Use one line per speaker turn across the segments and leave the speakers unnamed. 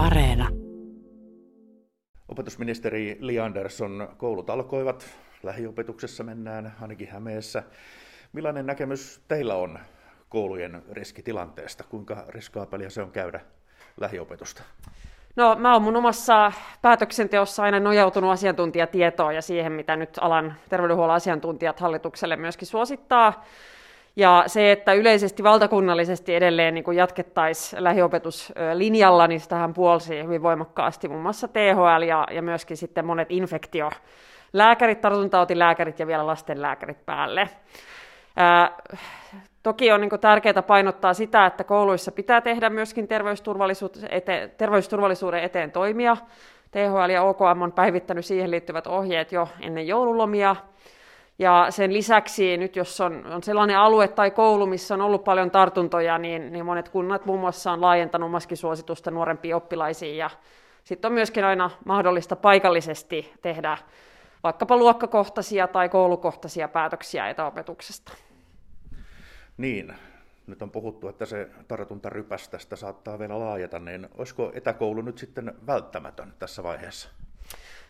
Areena.
Opetusministeri Li Andersson, koulut alkoivat. Lähiopetuksessa mennään ainakin Hämeessä. Millainen näkemys teillä on koulujen riskitilanteesta? Kuinka riskaapelia se on käydä lähiopetusta?
No mä oon mun omassa päätöksenteossa aina nojautunut asiantuntijatietoon ja siihen, mitä nyt alan terveydenhuollon asiantuntijat hallitukselle myöskin suosittaa. Ja se, että yleisesti valtakunnallisesti edelleen niin jatkettaisiin lähiopetuslinjalla, niin sitähän puolsi hyvin voimakkaasti muun muassa THL ja, ja myöskin sitten monet infektiolääkärit, tartuntatautilääkärit ja vielä lastenlääkärit päälle. Ää, toki on niin tärkeää painottaa sitä, että kouluissa pitää tehdä myöskin eteen, terveysturvallisuuden eteen toimia. THL ja OKM on päivittänyt siihen liittyvät ohjeet jo ennen joululomia, ja sen lisäksi nyt, jos on, on sellainen alue tai koulu, missä on ollut paljon tartuntoja, niin, niin monet kunnat muun muassa on laajentanut maskisuositusta nuorempiin oppilaisiin. Ja sitten on myöskin aina mahdollista paikallisesti tehdä vaikkapa luokkakohtaisia tai koulukohtaisia päätöksiä etäopetuksesta.
Niin, nyt on puhuttu, että se tartuntarypäs tästä saattaa vielä laajata, niin olisiko etäkoulu nyt sitten välttämätön tässä vaiheessa?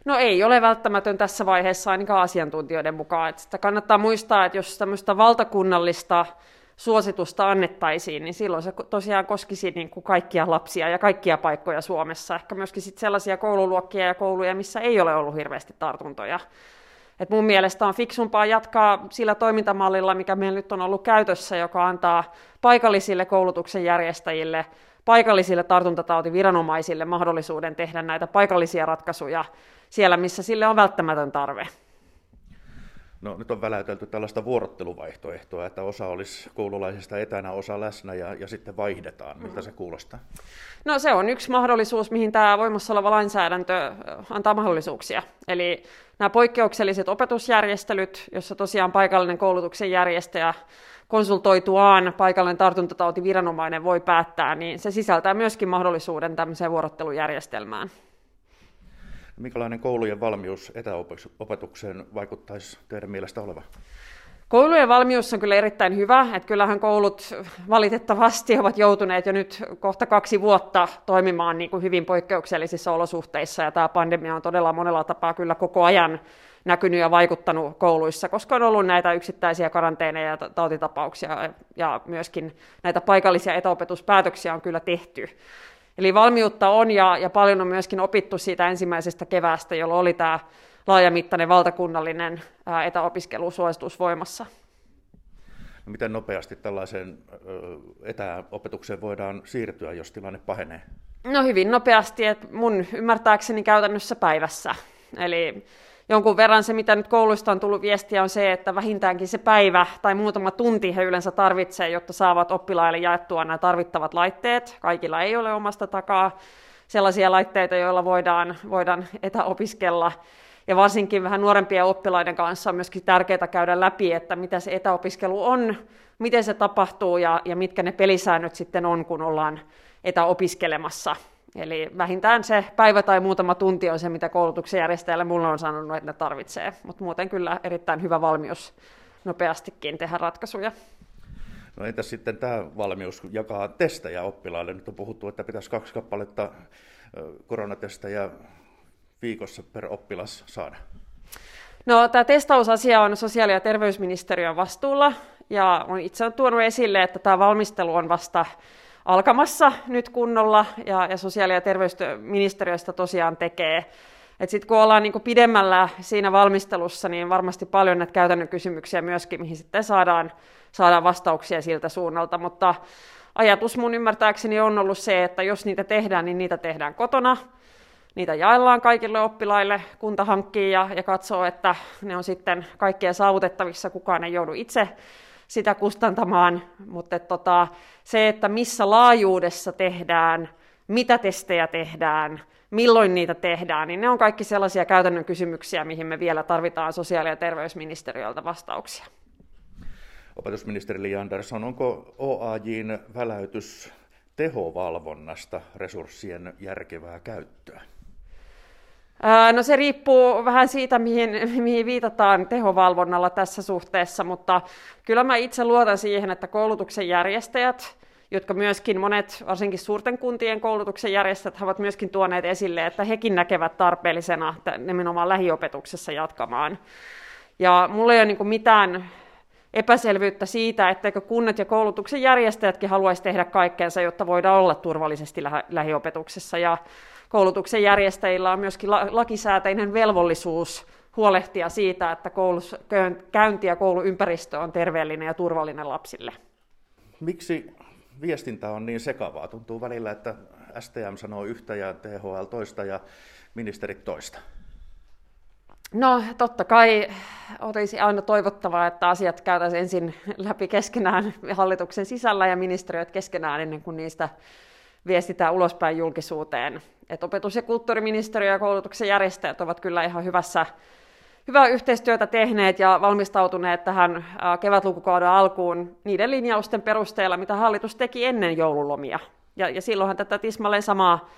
No ei ole välttämätön tässä vaiheessa ainakaan asiantuntijoiden mukaan. Että kannattaa muistaa, että jos tämmöistä valtakunnallista suositusta annettaisiin, niin silloin se tosiaan koskisi niin kuin kaikkia lapsia ja kaikkia paikkoja Suomessa. Ehkä myöskin sit sellaisia koululuokkia ja kouluja, missä ei ole ollut hirveästi tartuntoja. Et mun mielestä on fiksumpaa jatkaa sillä toimintamallilla, mikä meillä nyt on ollut käytössä, joka antaa paikallisille koulutuksen järjestäjille, paikallisille tartuntatautiviranomaisille mahdollisuuden tehdä näitä paikallisia ratkaisuja siellä, missä sille on välttämätön tarve.
No, nyt on väläytelty tällaista vuorotteluvaihtoehtoa, että osa olisi koululaisista etänä, osa läsnä ja, ja sitten vaihdetaan. Miltä mm. se kuulostaa?
No se on yksi mahdollisuus, mihin tämä voimassa oleva lainsäädäntö antaa mahdollisuuksia. Eli nämä poikkeukselliset opetusjärjestelyt, jossa tosiaan paikallinen koulutuksen järjestäjä konsultoituaan paikallinen tartuntatautiviranomainen voi päättää, niin se sisältää myöskin mahdollisuuden tämmöiseen vuorottelujärjestelmään.
Minkälainen koulujen valmius etäopetukseen vaikuttaisi teidän mielestä olevan?
Koulujen valmius on kyllä erittäin hyvä, että kyllähän koulut valitettavasti ovat joutuneet jo nyt kohta kaksi vuotta toimimaan niin kuin hyvin poikkeuksellisissa olosuhteissa, ja tämä pandemia on todella monella tapaa kyllä koko ajan näkynyt ja vaikuttanut kouluissa, koska on ollut näitä yksittäisiä karanteeneja ja tautitapauksia, ja myöskin näitä paikallisia etäopetuspäätöksiä on kyllä tehty. Eli valmiutta on ja, ja paljon on myöskin opittu siitä ensimmäisestä keväästä, jolloin oli tämä laajamittainen valtakunnallinen ää, etäopiskelusuositus voimassa.
No miten nopeasti tällaiseen etäopetukseen voidaan siirtyä, jos tilanne pahenee?
No hyvin nopeasti, että mun ymmärtääkseni käytännössä päivässä. Eli jonkun verran se, mitä nyt kouluista on tullut viestiä, on se, että vähintäänkin se päivä tai muutama tunti he yleensä tarvitsee, jotta saavat oppilaille jaettua nämä tarvittavat laitteet. Kaikilla ei ole omasta takaa sellaisia laitteita, joilla voidaan, voidaan etäopiskella. Ja varsinkin vähän nuorempien oppilaiden kanssa on myöskin tärkeää käydä läpi, että mitä se etäopiskelu on, miten se tapahtuu ja, ja mitkä ne pelisäännöt sitten on, kun ollaan etäopiskelemassa. Eli vähintään se päivä tai muutama tunti on se, mitä koulutuksen järjestäjälle mulle on sanonut, että ne tarvitsee. Mutta muuten kyllä erittäin hyvä valmius nopeastikin tehdä ratkaisuja.
No entäs sitten tämä valmius jakaa testejä oppilaille? Nyt on puhuttu, että pitäisi kaksi kappaletta koronatestejä viikossa per oppilas saada.
No, tämä testausasia on sosiaali- ja terveysministeriön vastuulla, ja on itse tuonut esille, että tämä valmistelu on vasta alkamassa nyt kunnolla ja, ja sosiaali- ja terveysministeriöstä tosiaan tekee. Sitten kun ollaan niin pidemmällä siinä valmistelussa, niin varmasti paljon näitä käytännön kysymyksiä myöskin, mihin sitten saadaan, saadaan vastauksia siltä suunnalta, mutta ajatus mun ymmärtääkseni on ollut se, että jos niitä tehdään, niin niitä tehdään kotona, niitä jaellaan kaikille oppilaille, kunta hankkii ja, ja katsoo, että ne on sitten kaikkien saavutettavissa, kukaan ei joudu itse sitä kustantamaan, mutta tota, se, että missä laajuudessa tehdään, mitä testejä tehdään, milloin niitä tehdään, niin ne on kaikki sellaisia käytännön kysymyksiä, mihin me vielä tarvitaan sosiaali- ja terveysministeriöltä vastauksia.
Opetusministeri Li Andersson, onko OAJin väläytys tehovalvonnasta resurssien järkevää käyttöä?
No se riippuu vähän siitä, mihin, mihin viitataan tehovalvonnalla tässä suhteessa, mutta kyllä mä itse luotan siihen, että koulutuksen järjestäjät jotka myöskin monet, varsinkin suurten kuntien koulutuksen järjestäjät, ovat myöskin tuoneet esille, että hekin näkevät tarpeellisena nimenomaan lähiopetuksessa jatkamaan. Ja mulla ei ole niin mitään epäselvyyttä siitä, etteikö kunnat ja koulutuksen järjestäjätkin haluaisi tehdä kaikkeensa, jotta voidaan olla turvallisesti lähiopetuksessa. Ja koulutuksen järjestäjillä on myöskin lakisääteinen velvollisuus huolehtia siitä, että käynti ja kouluympäristö on terveellinen ja turvallinen lapsille.
Miksi viestintä on niin sekavaa? Tuntuu välillä, että STM sanoo yhtä ja THL toista ja ministerit toista.
No totta kai olisi aina toivottavaa, että asiat käytäisiin ensin läpi keskenään hallituksen sisällä ja ministeriöt keskenään ennen kuin niistä viestitään ulospäin julkisuuteen. Et opetus- ja kulttuuriministeriö ja koulutuksen järjestäjät ovat kyllä ihan hyvässä, hyvää yhteistyötä tehneet ja valmistautuneet tähän kevätlukukauden alkuun niiden linjausten perusteella, mitä hallitus teki ennen joululomia. Ja, ja silloinhan tätä tismalleen samaa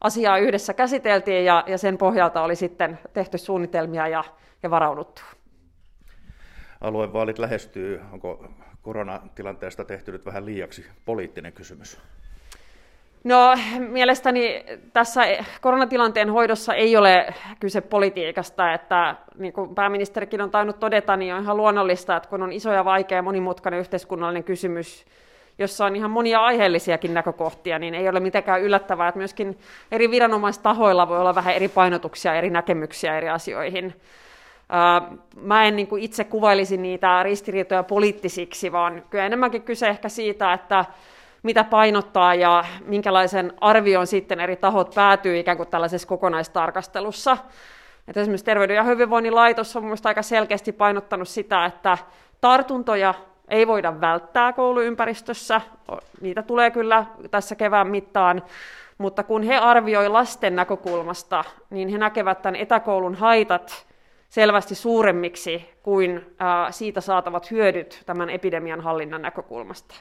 asiaa yhdessä käsiteltiin ja, ja sen pohjalta oli sitten tehty suunnitelmia ja, ja varauduttu.
Aluevaalit lähestyy. Onko koronatilanteesta tehty nyt vähän liiaksi poliittinen kysymys?
No mielestäni tässä koronatilanteen hoidossa ei ole kyse politiikasta, että niin kuin pääministerikin on tainnut todeta, niin on ihan luonnollista, että kun on iso ja vaikea ja monimutkainen yhteiskunnallinen kysymys, jossa on ihan monia aiheellisiakin näkökohtia, niin ei ole mitenkään yllättävää, että myöskin eri viranomaistahoilla voi olla vähän eri painotuksia, eri näkemyksiä eri asioihin. Mä en niin kuin itse kuvailisi niitä ristiriitoja poliittisiksi, vaan kyllä enemmänkin kyse ehkä siitä, että mitä painottaa ja minkälaisen arvioon sitten eri tahot päätyy ikään kuin tällaisessa kokonaistarkastelussa. Että esimerkiksi Terveyden ja hyvinvoinnin laitos on minusta aika selkeästi painottanut sitä, että tartuntoja ei voida välttää kouluympäristössä. Niitä tulee kyllä tässä kevään mittaan, mutta kun he arvioivat lasten näkökulmasta, niin he näkevät tämän etäkoulun haitat selvästi suuremmiksi kuin siitä saatavat hyödyt tämän epidemian hallinnan näkökulmasta.